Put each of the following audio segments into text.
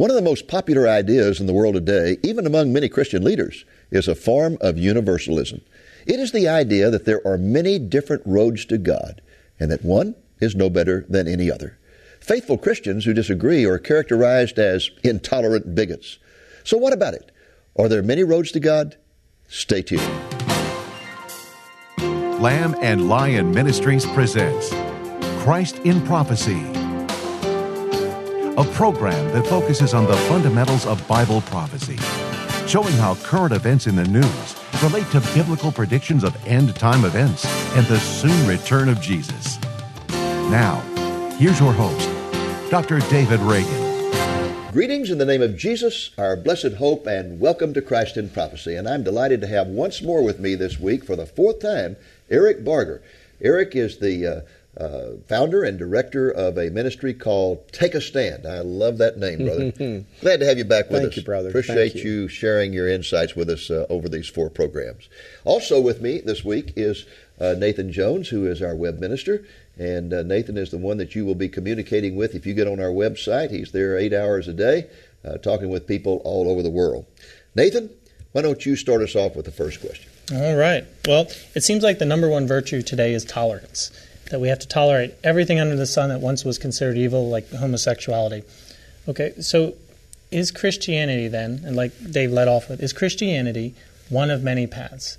One of the most popular ideas in the world today, even among many Christian leaders, is a form of universalism. It is the idea that there are many different roads to God and that one is no better than any other. Faithful Christians who disagree are characterized as intolerant bigots. So, what about it? Are there many roads to God? Stay tuned. Lamb and Lion Ministries presents Christ in Prophecy, a program that focuses on the fundamentals of Bible prophecy, showing how current events in the news relate to biblical predictions of end time events and the soon return of Jesus. Now, here's your host, Dr. David Reagan. Greetings in the name of Jesus, our blessed hope, and welcome to Christ in Prophecy. And I'm delighted to have once more with me this week for the fourth time Eric Barger. Eric is the uh, uh, founder and director of a ministry called Take a Stand. I love that name, brother. Glad to have you back with Thank us. you, brother. Appreciate you. you. sharing your insights with us uh, over these four programs. Also with me this week is uh, Nathan Jones, who is our web minister. And uh, Nathan is the one that you will be communicating with if you get on our website. He's there eight hours a day, uh, talking with people all over the world. Nathan, why don't you start us off with the first question? All right. Well, it seems like the number one virtue today is tolerance. That we have to tolerate everything under the sun that once was considered evil, like homosexuality. Okay, so is Christianity then, and like Dave led off with, is Christianity one of many paths?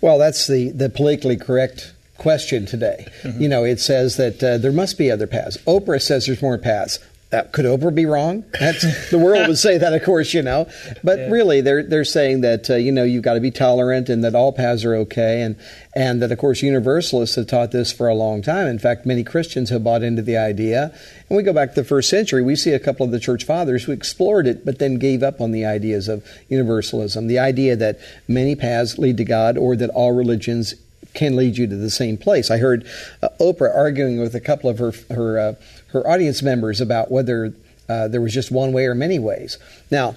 Well, that's the, the politically correct question today. Mm-hmm. You know, it says that uh, there must be other paths. Oprah says there's more paths. Uh, could Oprah be wrong? That's, the world would say that, of course, you know. But Yeah. really, they're they're saying that uh, you know you've got to be tolerant and that all paths are okay, and and that of course universalists have taught this for a long time. In fact, many Christians have bought into the idea. And we go back to the first century, we see a couple of the church fathers who explored it, but then gave up on the ideas of universalism, the idea that many paths lead to God, or that all religions can lead you to the same place. I heard uh, Oprah arguing with a couple of her her uh, her audience members about whether uh, there was just one way or many ways. Now,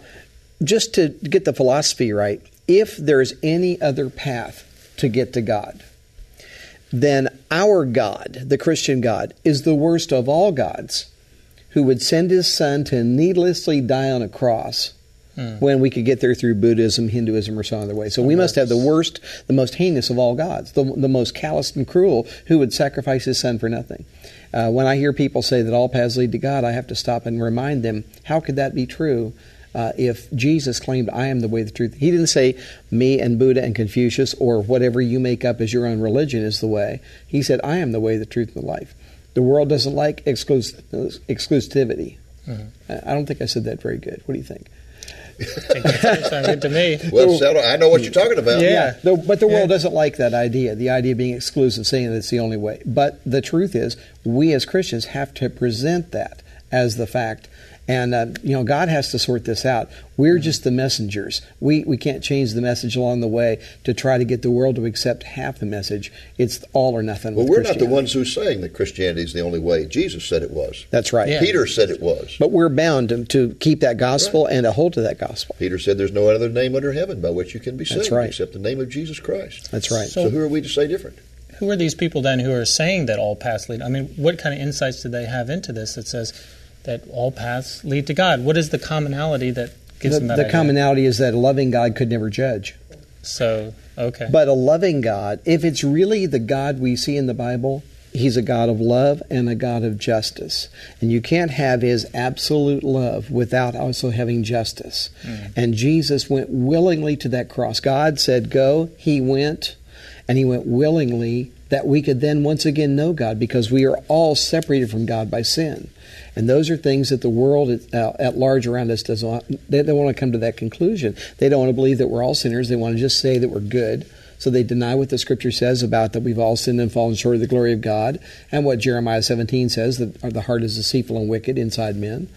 just to get the philosophy right, if there's any other path to get to God, then our God, the Christian God, is the worst of all gods, who would send his son to needlessly die on a cross when we could get there through Buddhism, Hinduism, or some other way. So we must have the worst, the most heinous of all gods, the, the most callous and cruel, who would sacrifice his son for nothing. Uh, when I hear people say that all paths lead to God, I have to stop and remind them, how could that be true? Uh, if Jesus claimed, I am the way, the truth. He didn't say, me and Buddha and Confucius or whatever you make up as your own religion is the way. He said, I am the way, the truth, and the life. The world doesn't like exclus- exclusivity. I I don't think I said that very good. What do you think? I think that sounded good to me. Well, settle, I know what you're talking about. Yeah. the- but the world Yeah. doesn't like that idea, the idea of being exclusive, saying that it's the only way. But the truth is, we as Christians have to present that as the fact. And, uh, you know, God has to sort this out. We're just the messengers. We, we can't change the message along the way to try to get the world to accept half the message. It's all or nothing. Well, with we're not the Christianity. ones who's saying that Christianity is the only way. Jesus said it was. That's right. Yeah. Peter said it was. But we're bound to, to keep that gospel and to hold to that gospel. Peter said there's no other name under heaven by which you can be saved That's right. except the name of Jesus Christ. That's right. So, who are we to say different? Who are these people then who are saying that all paths lead? I mean, what kind of insights do they have into this that says that all paths lead to God? What is the commonality that gives the them that the idea? commonality is that a loving God could never judge. So, okay. But a loving God, if it's really the God we see in the Bible, He's a God of love and a God of justice. And you can't have His absolute love without also having justice. Hmm. And Jesus went willingly to that cross. God said, Go. He went, and He went willingly that we could then once again know God because we are all separated from God by sin. And those are things that the world at, uh, large around us doesn't want. They don't want to come to that conclusion. They don't want to believe that we're all sinners. They want to just say that we're good. So they deny what the scripture says about that we've all sinned and fallen short of the glory of God, and what Jeremiah 17 says that the heart is deceitful and wicked inside men.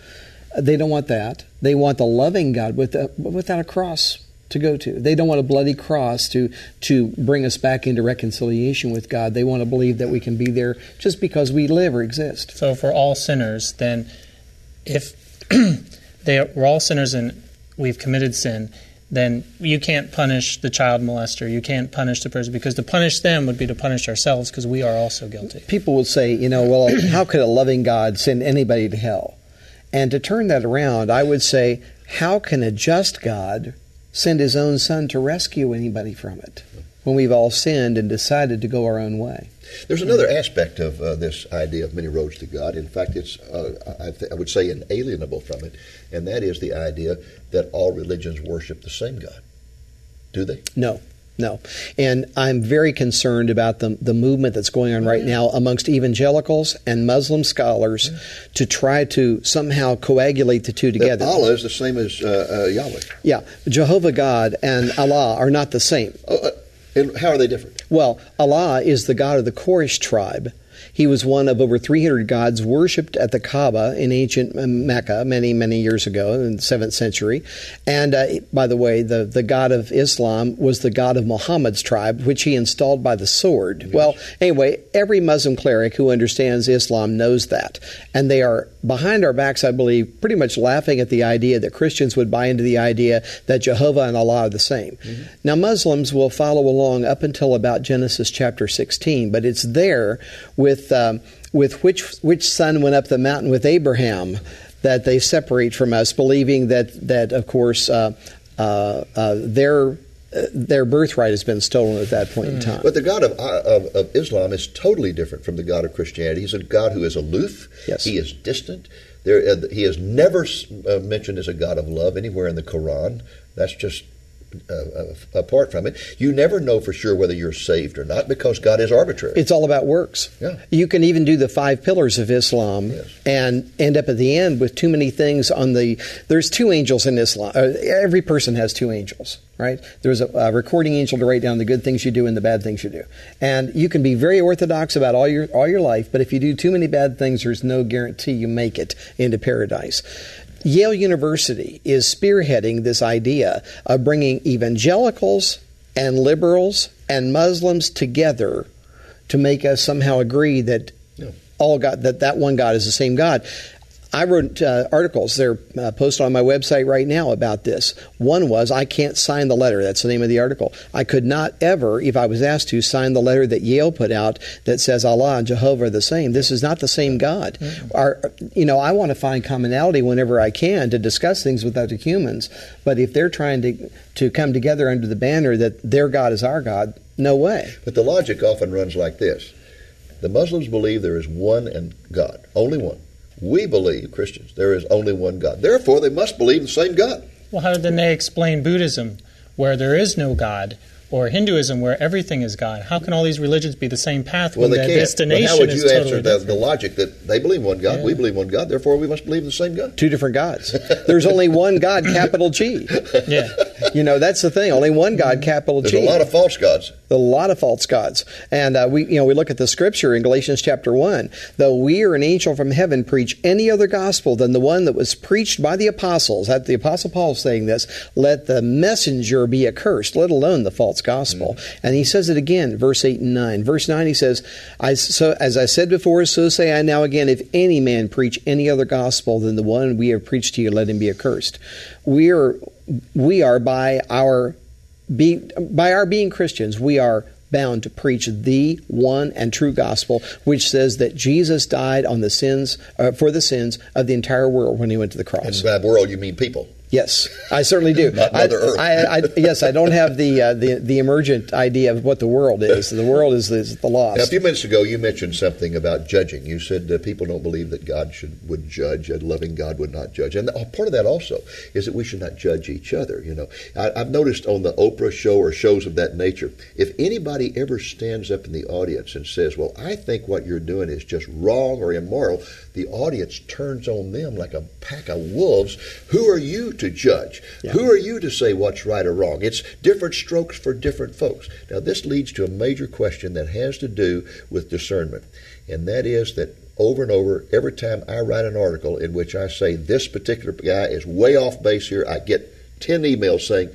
They don't want that. They want the loving God with a, without a cross to go to. They don't want a bloody cross to to bring us back into reconciliation with God. They want to believe that we can be there just because we live or exist. So for all sinners, then if they are, we're all sinners and we've committed sin, then you can't punish the child molester. You can't punish the person because to punish them would be to punish ourselves because we are also guilty. People will say, you know, well, how could a loving God send anybody to hell? And to turn that around, I would say, how can a just God send his own son to rescue anybody from it when we've all sinned and decided to go our own way? There's another aspect of uh, this idea of many roads to God. In fact, it's, uh, I, th- I would say, inalienable from it, and that is the idea that all religions worship the same God. Do they? No. No. And I'm very concerned about the, the movement that's going on right now amongst evangelicals and Muslim scholars to try to somehow coagulate the two together. That Allah is the same as uh, uh, Yahweh. Yeah. Jehovah God and Allah are not the same. Uh, and how are they different? Well, Allah is the God of the Quraysh tribe. He was one of over 300 gods worshipped at the Kaaba in ancient Mecca many, many years ago in the 7th century. And uh, by the way, the, the God of Islam was the God of Muhammad's tribe, which he installed by the sword. Yes. Well, anyway, every Muslim cleric who understands Islam knows that. And they are behind our backs, I believe, pretty much laughing at the idea that Christians would buy into the idea that Jehovah and Allah are the same. Mm-hmm. Now, Muslims will follow along up until about Genesis chapter 16, but it's there with with um, with which which son went up the mountain with Abraham that they separate from us, believing that that of course uh, uh, uh, their their birthright has been stolen at that point in hmm. time. But the God of, of, of, Islam is totally different from the God of Christianity. He's a God who is aloof. Yes. He is distant. There, uh, he is never uh, mentioned as a God of love anywhere in the Quran. That's just uh, uh, apart from it, you never know for sure whether you're saved or not because God is arbitrary. It's all about works. Yeah. You can even do the five pillars of Islam yes. and end up at the end with too many things on the. There's two angels in Islam. Uh, every person has two angels, right? There's a, a, recording angel to write down the good things you do and the bad things you do, and you can be very orthodox about all your all your life, but if you do too many bad things, there's no guarantee you make it into paradise. Yale University is spearheading this idea of bringing evangelicals and liberals and Muslims together to make us somehow agree that all God that that one God is the same God. I wrote uh, articles. They're uh, posted on my website right now about this. One was, I can't sign the letter. That's the name of the article. I could not ever, if I was asked to, sign the letter that Yale put out that says Allah and Jehovah are the same. This is not the same God. Mm-hmm. Our, you know, I want to find commonality whenever I can to discuss things with other humans. But if they're trying to, to come together under the banner that their God is our God, no way. But the logic often runs like this the Muslims believe there is one and God, only one. We believe, Christians, there is only one God. Therefore, they must believe the same God. Well, how did they explain Buddhism, where there is no God, or Hinduism, where everything is God? How can all these religions be the same path well, when the can't. destination how would you is answer totally the, the logic that they believe one God, yeah. we believe one God, therefore we must believe the same God? Two different gods. There's only one God, capital G. Yeah. You know, that's the thing. Only one God, capital There's G. There's a lot of false gods. A lot of false gods. And uh, we, you know, we look at the scripture in Galatians chapter 1. Though we or an angel from heaven preach any other gospel than the one that was preached by the apostles, that the apostle Paul is saying this, let the messenger be accursed, let alone the false gospel. Mm. And he says it again, verse 8 and 9. Verse 9, he says, I, so, As I said before, so say I now again, if any man preach any other gospel than the one we have preached to you, let him be accursed. We are, we are by our be, by our being Christians, we are bound to preach the one and true gospel, which says that Jesus died on the sins uh, for the sins of the entire world when he went to the cross. And by world, you mean people. Yes, I certainly do. I, Earth. I, I, yes, I don't have the, uh, the the emergent idea of what the world is. The world is, is the lost. Now, a few minutes ago, you mentioned something about judging. You said uh, people don't believe that God should would judge, a loving God would not judge, and part of that also is that we should not judge each other. You know, I, I've noticed on the Oprah show or shows of that nature, if anybody ever stands up in the audience and says, "Well, I think what you're doing is just wrong or immoral," the audience turns on them like a pack of wolves. Who are you to judge? Yeah. Who are you to say what's right or wrong? It's different strokes for different folks. Now, this leads to a major question that has to do with discernment, and that is that over and over, every time I write an article in which I say this particular guy is way off base here, I get 10 emails saying,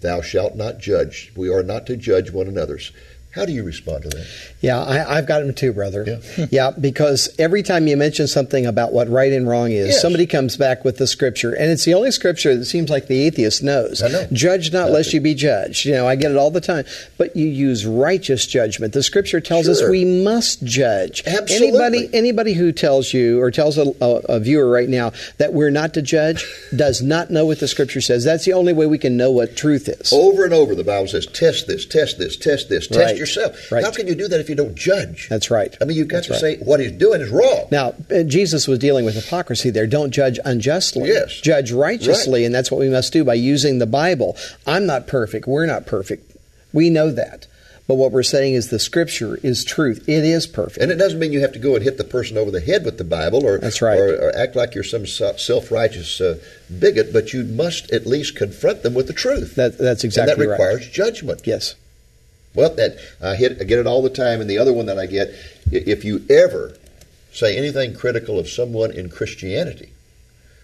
Thou shalt not judge. We are not to judge one another's. How do you respond to that? Yeah, I, have got them too, brother. Yeah. yeah, because every time you mention something about what right and wrong is, Yes. somebody comes back with the scripture, and it's the only scripture that seems like the atheist knows. I know. Judge not, lest you be judged. You know, I get it all the time. But you use righteous judgment. The scripture tells us we must judge. Absolutely. Anybody, anybody who tells you or tells a, a, a viewer right now that we're not to judge does not know what the scripture says. That's the only way we can know what truth is. Over and over, the Bible says, test this, test this, test this, test Right. Yourself. Right. How can you do that if you don't judge? That's right. I mean, you've got That's to right. say what he's doing is wrong. Now, uh, Jesus was dealing with hypocrisy there. Don't judge unjustly. Yes. Judge righteously, and that's what we must do by using the Bible. I'm not perfect. We're not perfect. We know that. But what we're saying is the Scripture is truth. It is perfect. And it doesn't mean you have to go and hit the person over the head with the Bible or, That's right. or, or act like you're some self righteous uh, bigot, but you must at least confront them with the truth. That, that's exactly and that right. requires judgment. Yes. Well, that I hit, I get it all the time. And the other one that I get, if you ever say anything critical of someone in Christianity,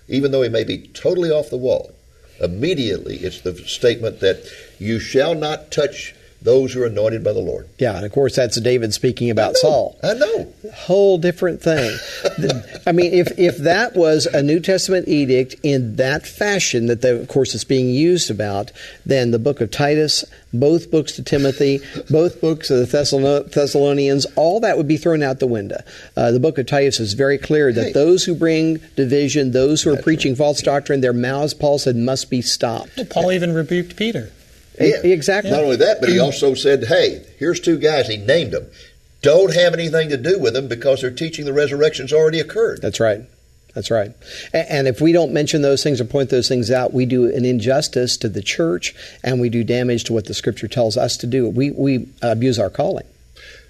even though he may be totally off the wall, immediately it's the statement that you shall not touch those who are anointed by the Lord. Yeah, and of course that's David speaking about I Saul. I know. Whole different thing. I mean, if if that was a New Testament edict in that fashion that, the, of course, it's being used about, then the book of Titus, both books to Timothy, both books of the Thessalonians, all that would be thrown out the window. Uh, the book of Titus is very clear that Hey. those who bring division, those who are preaching false doctrine, their mouths, Paul said, must be stopped. Paul even rebuked Peter. Yeah. Exactly. Not only that, but he also said, hey, here's two guys. He named them. Don't have anything to do with them because they're teaching the resurrection's already occurred. That's right. That's right. And if we don't mention those things or point those things out, we do an injustice to the church and we do damage to what the scripture tells us to do. We, we abuse our calling.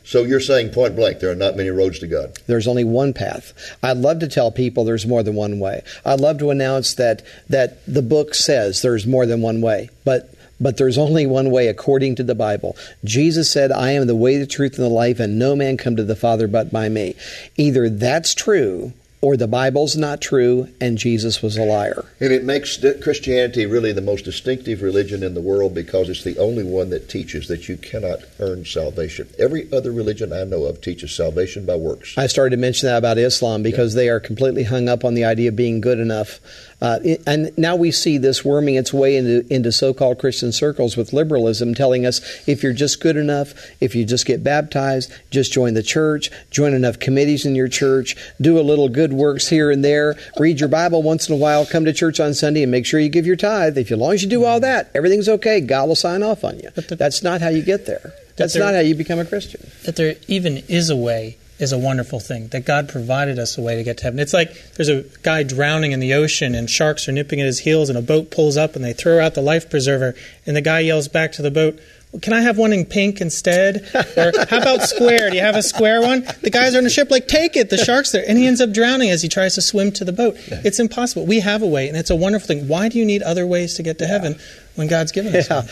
So you're saying point blank, there are not many roads to God. There's only one path. I'd love to tell people there's more than one way. I'd love to announce that, that the book says there's more than one way. But but there's only one way according to the Bible. Jesus said, I am the way, the truth, and the life, and no man come to the Father but by me. Either that's true or the Bible's not true and Jesus was a liar. And it makes Christianity really the most distinctive religion in the world because it's the only one that teaches that you cannot earn salvation. Every other religion I know of teaches salvation by works. I started to mention that about Islam because they are completely hung up on the idea of being good enough. Uh, it- and now we see this worming its way into, into so called Christian circles with liberalism telling us if you're just good enough, if you just get baptized, just join the church, join enough committees in your church, do a little good works here and there, read your Bible once in a while, come to church on Sunday, and make sure you give your tithe. If as long as you do all that, everything's okay. God will sign off on you. But the- That's not how you get there. That's there- not how you become a Christian. that there even is a way is a wonderful thing. That God provided us a way to get to heaven. It's like there's a guy drowning in the ocean and sharks are nipping at his heels and a boat pulls up and they throw out the life preserver and the guy yells back to the boat, well, can I have one in pink instead? Or how about square? Do you have a square one? The guys are on the ship like, take it. The shark's there. And he ends up drowning as he tries to swim to the boat. It's impossible. We have a way, and it's a wonderful thing. Why do you need other ways to get to heaven when God's given us Yeah, one?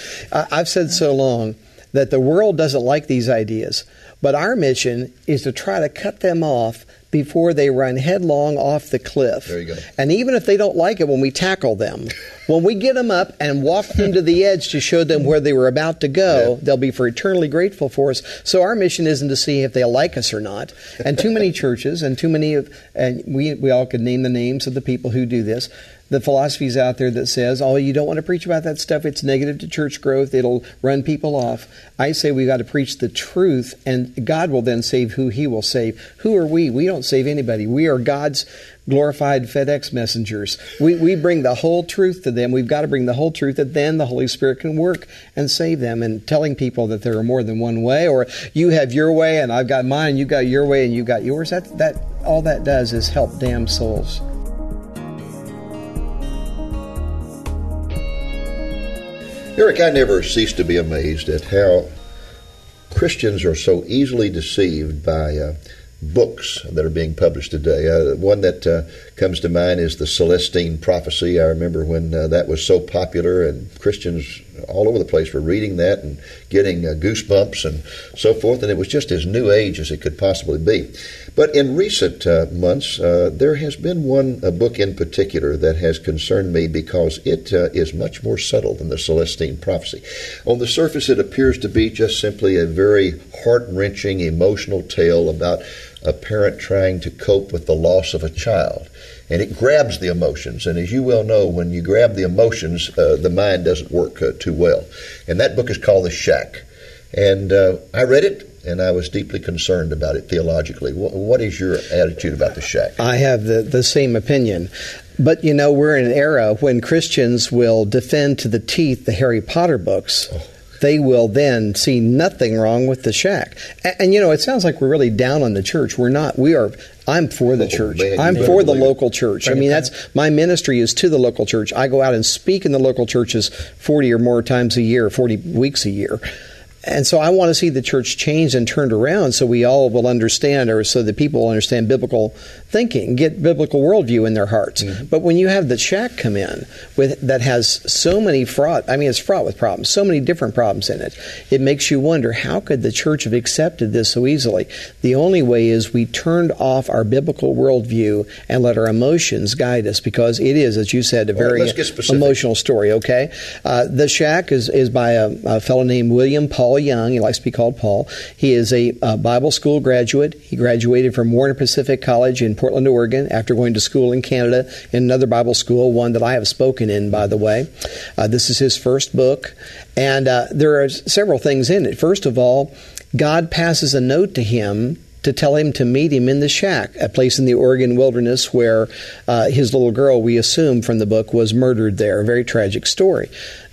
I- I've said so long that the world doesn't like these ideas, but our mission is to try to cut them off before they run headlong off the cliff. There you go. And even if they don't like it when we tackle them, when we get them up and walk them to the edge to show them where they were about to go, Yeah. they'll be for eternally grateful for us. So our mission isn't to see if they like us or not. And too many churches and too many of, and we, we all could name the names of the people who do this. The philosophies out there that says, oh, you don't want to preach about that stuff. It's negative to church growth. It'll run people off. I say we got to preach the truth, and God will then save who He will save. Who are we? We don't save anybody. We are God's glorified FedEx messengers. We, we bring the whole truth to them. We've got to bring the whole truth that then the Holy Spirit can work and save them. And telling people that there are more than one way, or you have your way and I've got mine, you got your way and you got yours. That that all that does is help damn souls. Eric, I never cease to be amazed at how Christians are so easily deceived by uh, books that are being published today. Uh, one that uh, comes to mind is the Celestine Prophecy. I remember when uh, that was so popular and Christians all over the place were reading that and getting uh, goosebumps and so forth, and it was just as new age as it could possibly be. But in recent uh, months, uh, there has been one book in particular that has concerned me because it is much more subtle than the Celestine prophecy. On the surface, it appears to be just simply a very heart wrenching, emotional tale about a parent trying to cope with the loss of a child and it grabs the emotions. And as you well know, when you grab the emotions, uh, the mind doesn't work uh, too well. And that book is called The Shack. And uh, I read it, and I was deeply concerned about it theologically. what, what is your attitude about The Shack? I have the, the same opinion. But you know, we're in an era when Christians will defend to the teeth the Harry Potter books. Oh they will then see nothing wrong with the shack. And, and, you know, it sounds like we're really down on the church. We're not. We are. I'm for the oh, church. Man, I'm for the local church. I mean, that's my ministry is to the local church. I go out and speak in the local churches 40 or more times a year, 40 weeks a year. And so I want to see the church changed and turned around so we all will understand, or so that people will understand biblical thinking, get biblical worldview in their hearts. Mm-hmm. But when you have the shack come in with that has so many fraught, I mean, it's fraught with problems, so many different problems in it, it makes you wonder how could the church have accepted this so easily? The only way is we turned off our biblical worldview and let our emotions guide us because it is, as you said, a very right, emotional story, okay? Uh, the shack is, is by a, a fellow named William Paul Young. He likes to be called Paul. He is a, a Bible school graduate. He graduated from Warner Pacific College in Portland, Oregon, after going to school in Canada in another Bible school, one that I have spoken in, by the way. Uh, this is his first book, and uh, there are several things in it. First of all, God passes a note to him to tell him to meet him in the shack, a place in the Oregon wilderness where uh, his little girl, we assume from the book, was murdered there. A very tragic story.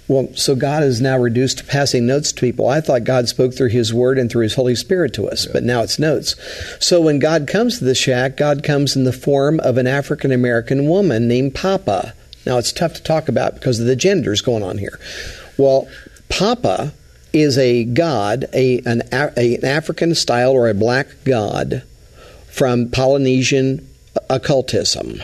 Well, so God is now reduced to passing notes to people. I thought God spoke through His Word and through His Holy Spirit to us, yeah. but now it's notes. So when God comes to the shack, God comes in the form of an African American woman named Papa. Now it's tough to talk about because of the genders going on here. Well, Papa is a god, a, an, a, an African style or a black god from Polynesian occultism.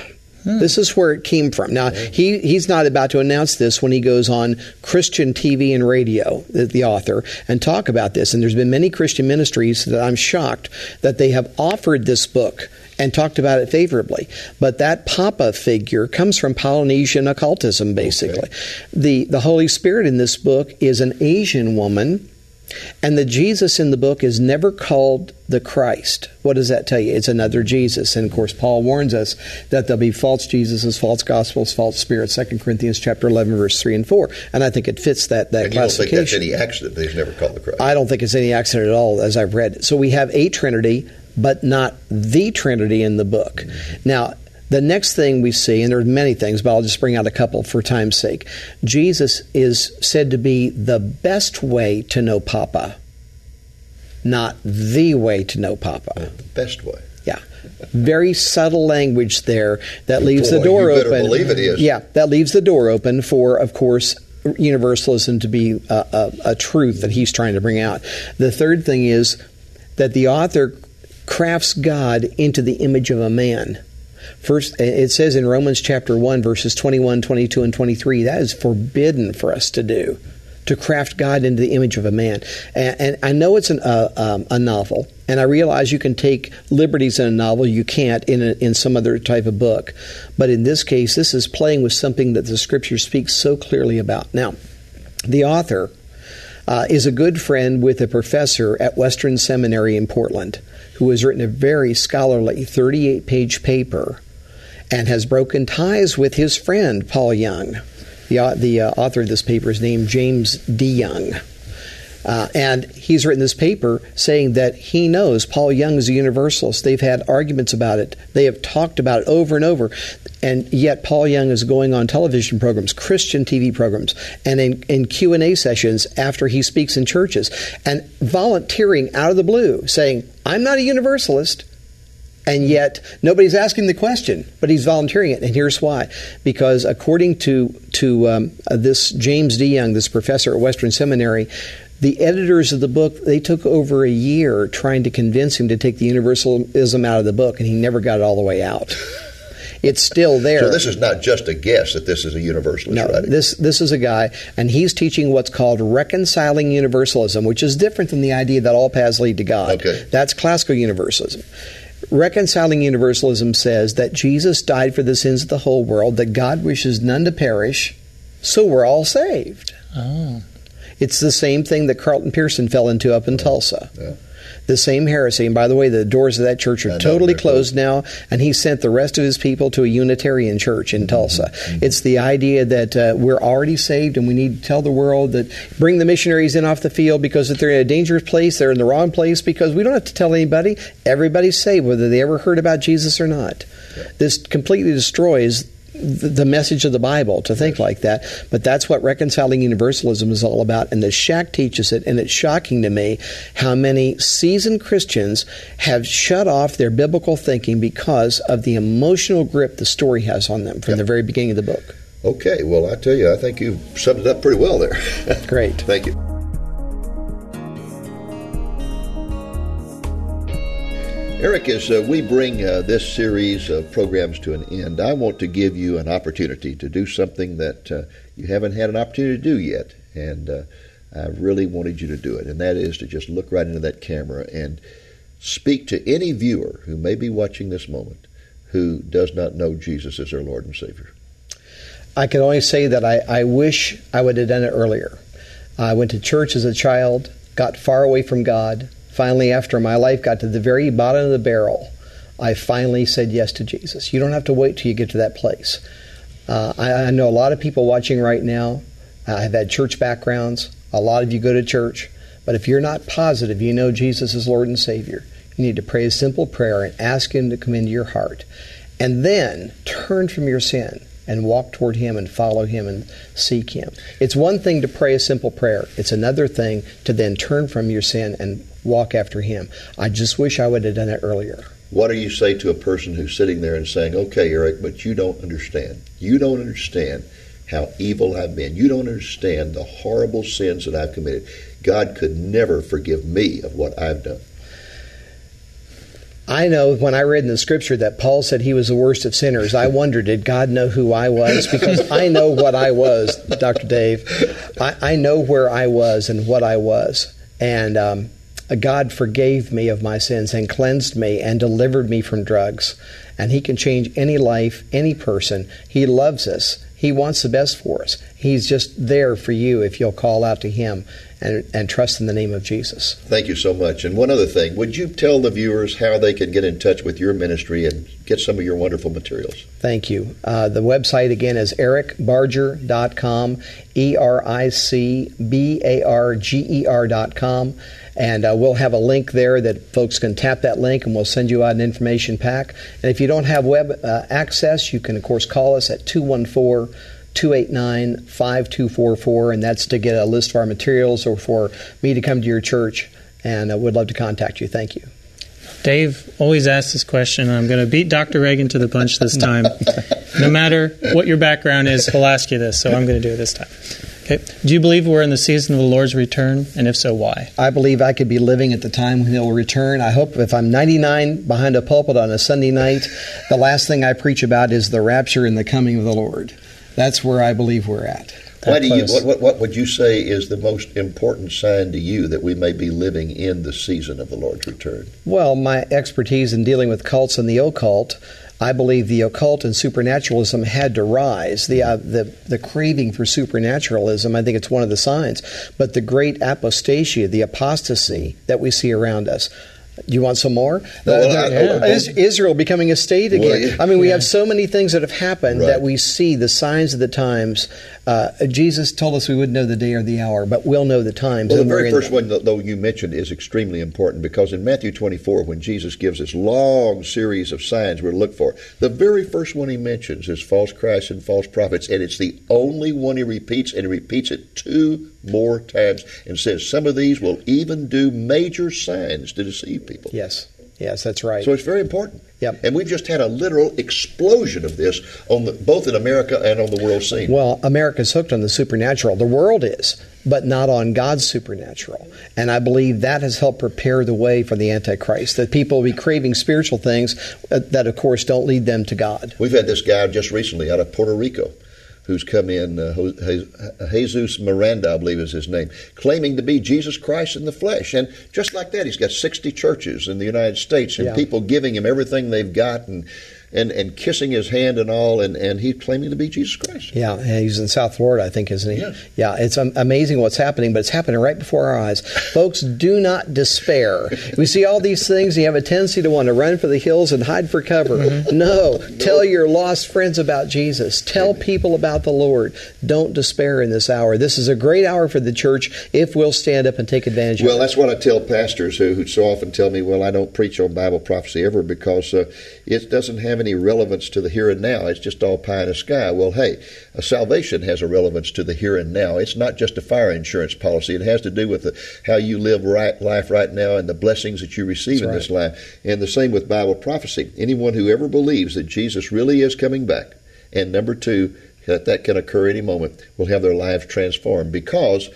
Hmm. This is where it came from. Now, he, he's not about to announce this when he goes on Christian TV and radio, the, the, author, and talk about this. And there's been many Christian ministries that I'm shocked that they have offered this book and talked about it favorably. But that Papa figure comes from Polynesian occultism, basically. Okay. The, the Holy Spirit in this book is an Asian woman and the Jesus in the book is never called the Christ. What does that tell you? It's another Jesus. And of course, Paul warns us that there'll be false Jesuses, false gospels, false spirits. 2 Corinthians chapter 11, verse 3 and 4. And I think it fits that, that and classification. You don't think that's any accident that he's never called the Christ? I don't think it's any accident at all, as I've read. So we have a Trinity, but not the Trinity in the book. Mm-hmm. Now, the next thing we see, and there are many things, but I'll just bring out a couple for time's sake. Jesus is said to be the best way to know Papa, not the way to know Papa. The best way. Yeah. Very subtle language there that leaves Boy, the door you open. Believe it is. Yeah, that leaves the door open for, of course, universalism to be a, a, a truth that he's trying to bring out. The third thing is that the author crafts God into the image of a man. First, it says in Romans chapter 1, verses 21, 22, and 23, that is forbidden for us to do, to craft God into the image of a man. And, and I know it's an, uh, um, a novel, and I realize you can take liberties in a novel you can't in, a, in some other type of book. But in this case, this is playing with something that the scripture speaks so clearly about. Now, the author uh, is a good friend with a professor at Western Seminary in Portland who has written a very scholarly 38 page paper and has broken ties with his friend, Paul Young. The, the uh, author of this paper is named James DeYoung. Uh, and he's written this paper saying that he knows Paul Young is a universalist. They've had arguments about it. They have talked about it over and over. And yet Paul Young is going on television programs, Christian TV programs, and in, in Q&A sessions after he speaks in churches and volunteering out of the blue saying, I'm not a universalist. And yet nobody's asking the question, but he's volunteering it. And here's why: because according to to um, this James DeYoung, this professor at Western Seminary, the editors of the book they took over a year trying to convince him to take the universalism out of the book, and he never got it all the way out. It's still there. So this is not just a guess that this is a universalist no, writing. this this is a guy, and he's teaching what's called reconciling universalism, which is different than the idea that all paths lead to God. Okay. That's classical universalism. Reconciling universalism says that Jesus died for the sins of the whole world, that God wishes none to perish, so we're all saved. Oh. It's the same thing that Carlton Pearson fell into up in Tulsa. Yeah. The same heresy. And by the way, the doors of that church are totally they're closed now, and he sent the rest of his people to a Unitarian church in Tulsa. It's the idea that uh, we're already saved and we need to tell the world that bring the missionaries in off the field because if they're in a dangerous place, they're in the wrong place because we don't have to tell anybody. Everybody's saved, whether they ever heard about Jesus or not. This completely destroys the message of the Bible to think like that. But that's what reconciling universalism is all about. And the Shack teaches it. And it's shocking to me how many seasoned Christians have shut off their biblical thinking because of the emotional grip the story has on them from the very beginning of the book. Okay, well, I tell you, I think you summed it up pretty well there. Great. Thank you. Eric, as uh, we bring uh, this series of programs to an end, I want to give you an opportunity to do something that uh, you haven't had an opportunity to do yet. And uh, I really wanted you to do it, and that is to just look right into that camera and speak to any viewer who may be watching this moment who does not know Jesus as their Lord and Savior. I can only say that I, I wish I would have done it earlier. I went to church as a child, got far away from God. Finally, after my life got to the very bottom of the barrel, I finally said yes to Jesus. You don't have to wait till you get to that place. Uh, I, I know a lot of people watching right now uh, have had church backgrounds. A lot of you go to church. But if you're not positive you know Jesus is Lord and Savior, you need to pray a simple prayer and ask Him to come into your heart. And then turn from your sin and walk toward Him and follow Him and seek Him. It's one thing to pray a simple prayer, it's another thing to then turn from your sin and walk after Him. I just wish I would have done it earlier. What do you say to a person who's sitting there and saying, okay, Eric, but you don't understand. You don't understand how evil I've been. You don't understand the horrible sins that I've committed. God could never forgive me of what I've done. I know when I read in the scripture that Paul said he was the worst of sinners, I wondered, did God know who I was? Because I know what I was, Dr. Dave. I, I know where I was and what I was. And um, God forgave me of my sins and cleansed me and delivered me from drugs. And He can change any life, any person. He loves us. He wants the best for us. He's just there for you if you'll call out to Him and, and trust in the name of Jesus. Thank you so much. And one other thing, would you tell the viewers how they can get in touch with your ministry and get some of your wonderful materials? Thank you. Uh, the website again is ericbarger.com, E R I C B A R G E R.com. And uh, we'll have a link there that folks can tap that link and we'll send you out an information pack. And if you don't have web uh, access, you can, of course, call us at 214 289 5244, and that's to get a list of our materials or for me to come to your church. And I would love to contact you. Thank you. Dave always asks this question. and I'm going to beat Dr. Reagan to the punch this time. no matter what your background is, he'll ask you this, so I'm going to do it this time. Okay. Do you believe we're in the season of the Lord's return? And if so, why? I believe I could be living at the time when He'll return. I hope if I'm 99 behind a pulpit on a Sunday night, the last thing I preach about is the rapture and the coming of the Lord. That's where I believe we're at. Why do you, what, what, what would you say is the most important sign to you that we may be living in the season of the Lord's return? Well, my expertise in dealing with cults and the occult, I believe the occult and supernaturalism had to rise. The, uh, the, the craving for supernaturalism, I think it's one of the signs. But the great apostasia, the apostasy that we see around us. You want some more? No, well, Uh, I- I- is Israel becoming a state Well, again? yeah. I mean, we Yeah. have so many things that have happened Right. that we see the signs of the times. Uh, Jesus told us we wouldn't know the day or the hour, but we'll know the times. Well, the very first one, though you mentioned, is extremely important because in Matthew 24, when Jesus gives this long series of signs we're to look for, the very first one he mentions is false Christs and false prophets, and it's the only one he repeats, and he repeats it two more times and says some of these will even do major signs to deceive people. Yes. Yes, that's right. So it's very important. Yep. And we've just had a literal explosion of this on the, both in America and on the world scene. Well, America's hooked on the supernatural. The world is, but not on God's supernatural. And I believe that has helped prepare the way for the Antichrist, that people will be craving spiritual things uh, that, of course, don't lead them to God. We've had this guy just recently out of Puerto Rico who's come in, uh, Jesus Miranda, I believe is his name, claiming to be Jesus Christ in the flesh. And just like that, he's got 60 churches in the United States and Yeah. people giving him everything they've got and, and, and kissing his hand and all, and, and he's claiming to be Jesus Christ. Yeah, and he's in South Florida, I think, isn't he? Yes. Yeah, it's amazing what's happening, but it's happening right before our eyes. Folks, do not despair. We see all these things, and you have a tendency to want to run for the hills and hide for cover. Mm-hmm. No, tell your lost friends about Jesus. Tell people about the Lord. Don't despair in this hour. This is a great hour for the church if we'll stand up and take advantage Well, of it. Well, that's what I tell pastors who, who so often tell me, well, I don't preach on Bible prophecy ever because uh, it doesn't have any relevance to the here and now. It's just all pie in the sky. Well, hey, a salvation has a relevance to the here and now. It's not just a fire insurance policy. It has to do with the, how you live right, life right now and the blessings that you receive That's in this life. And the same with Bible prophecy. Anyone who ever believes that Jesus really is coming back, and number two, that that can occur any moment, will have their lives transformed because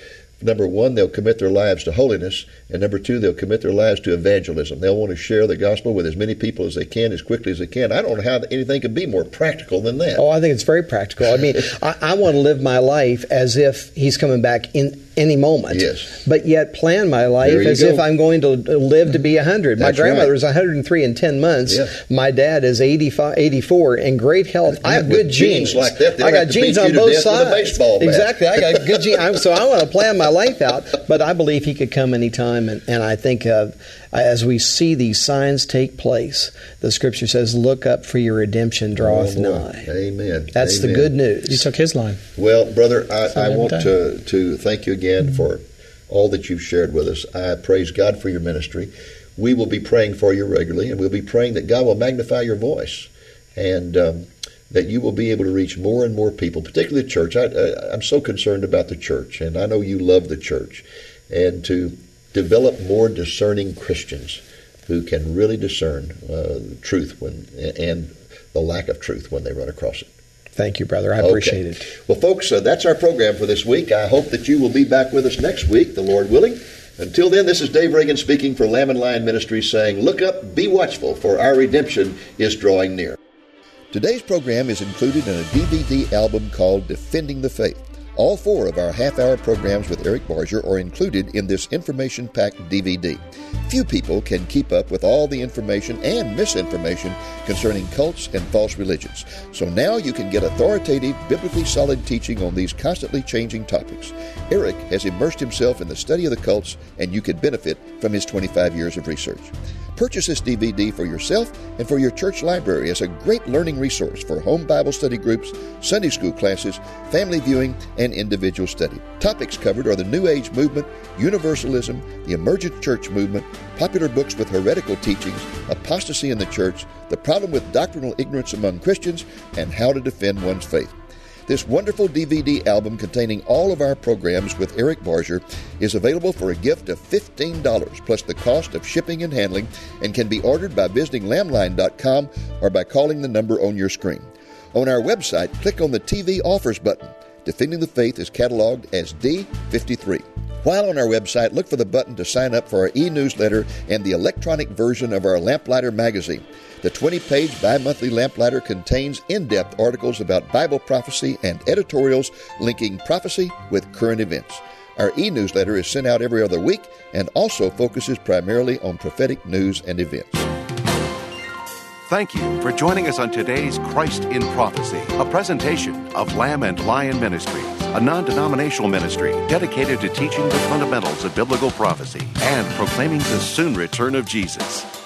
number one, they'll commit their lives to holiness, and number two, they'll commit their lives to evangelism. They'll want to share the gospel with as many people as they can, as quickly as they can. I don't know how anything could be more practical than that. Oh, I think it's very practical. I mean, I, I want to live my life as if he's coming back in any moment. Yes. But yet plan my life as go. if I'm going to live to be 100. My grandmother right. is 103 in 10 months. Yeah. My dad is 85, 84 in great health. I have good genes like that, I got genes on both death with a sides. baseball. Exactly. I got good genes. So I want to plan my life out, but I believe he could come anytime. And, and I think of, as we see these signs take place, the scripture says, Look up for your redemption draweth Oh, nigh. Amen. That's the good news. You took his line. Well, brother, I, I want time. to, to thank you again for all that you've shared with us. I praise God for your ministry. We will be praying for you regularly, and we'll be praying that God will magnify your voice and um, that you will be able to reach more and more people, particularly the church. I, I, I'm so concerned about the church, and I know you love the church, and to develop more discerning Christians who can really discern uh, the truth when and the lack of truth when they run across it. Thank you, brother. I Okay. appreciate it. Well, folks, uh, that's our program for this week. I hope that you will be back with us next week, the Lord willing. Until then, this is Dave Reagan speaking for Lamb and Lion Ministries saying, Look up, be watchful, for our redemption is drawing near. Today's program is included in a DVD album called Defending the Faith. All four of our half hour programs with Eric Barger are included in this information packed DVD. Few people can keep up with all the information and misinformation concerning cults and false religions. So now you can get authoritative, biblically solid teaching on these constantly changing topics. Eric has immersed himself in the study of the cults, and you could benefit from his 25 years of research. Purchase this DVD for yourself and for your church library as a great learning resource for home Bible study groups, Sunday school classes, family viewing, and individual study. Topics covered are the New Age movement, universalism, the emergent church movement, popular books with heretical teachings, apostasy in the church, the problem with doctrinal ignorance among Christians, and how to defend one's faith. This wonderful DVD album containing all of our programs with Eric Barger is available for a gift of $15 plus the cost of shipping and handling and can be ordered by visiting lamblion.com or by calling the number on your screen. On our website, click on the TV offers button. Defending the Faith is cataloged as D53. While on our website, look for the button to sign up for our e newsletter and the electronic version of our Lamplighter magazine. The 20 page bi monthly Lamplighter contains in depth articles about Bible prophecy and editorials linking prophecy with current events. Our e newsletter is sent out every other week and also focuses primarily on prophetic news and events. Thank you for joining us on today's Christ in Prophecy, a presentation of Lamb and Lion Ministries, a non denominational ministry dedicated to teaching the fundamentals of biblical prophecy and proclaiming the soon return of Jesus.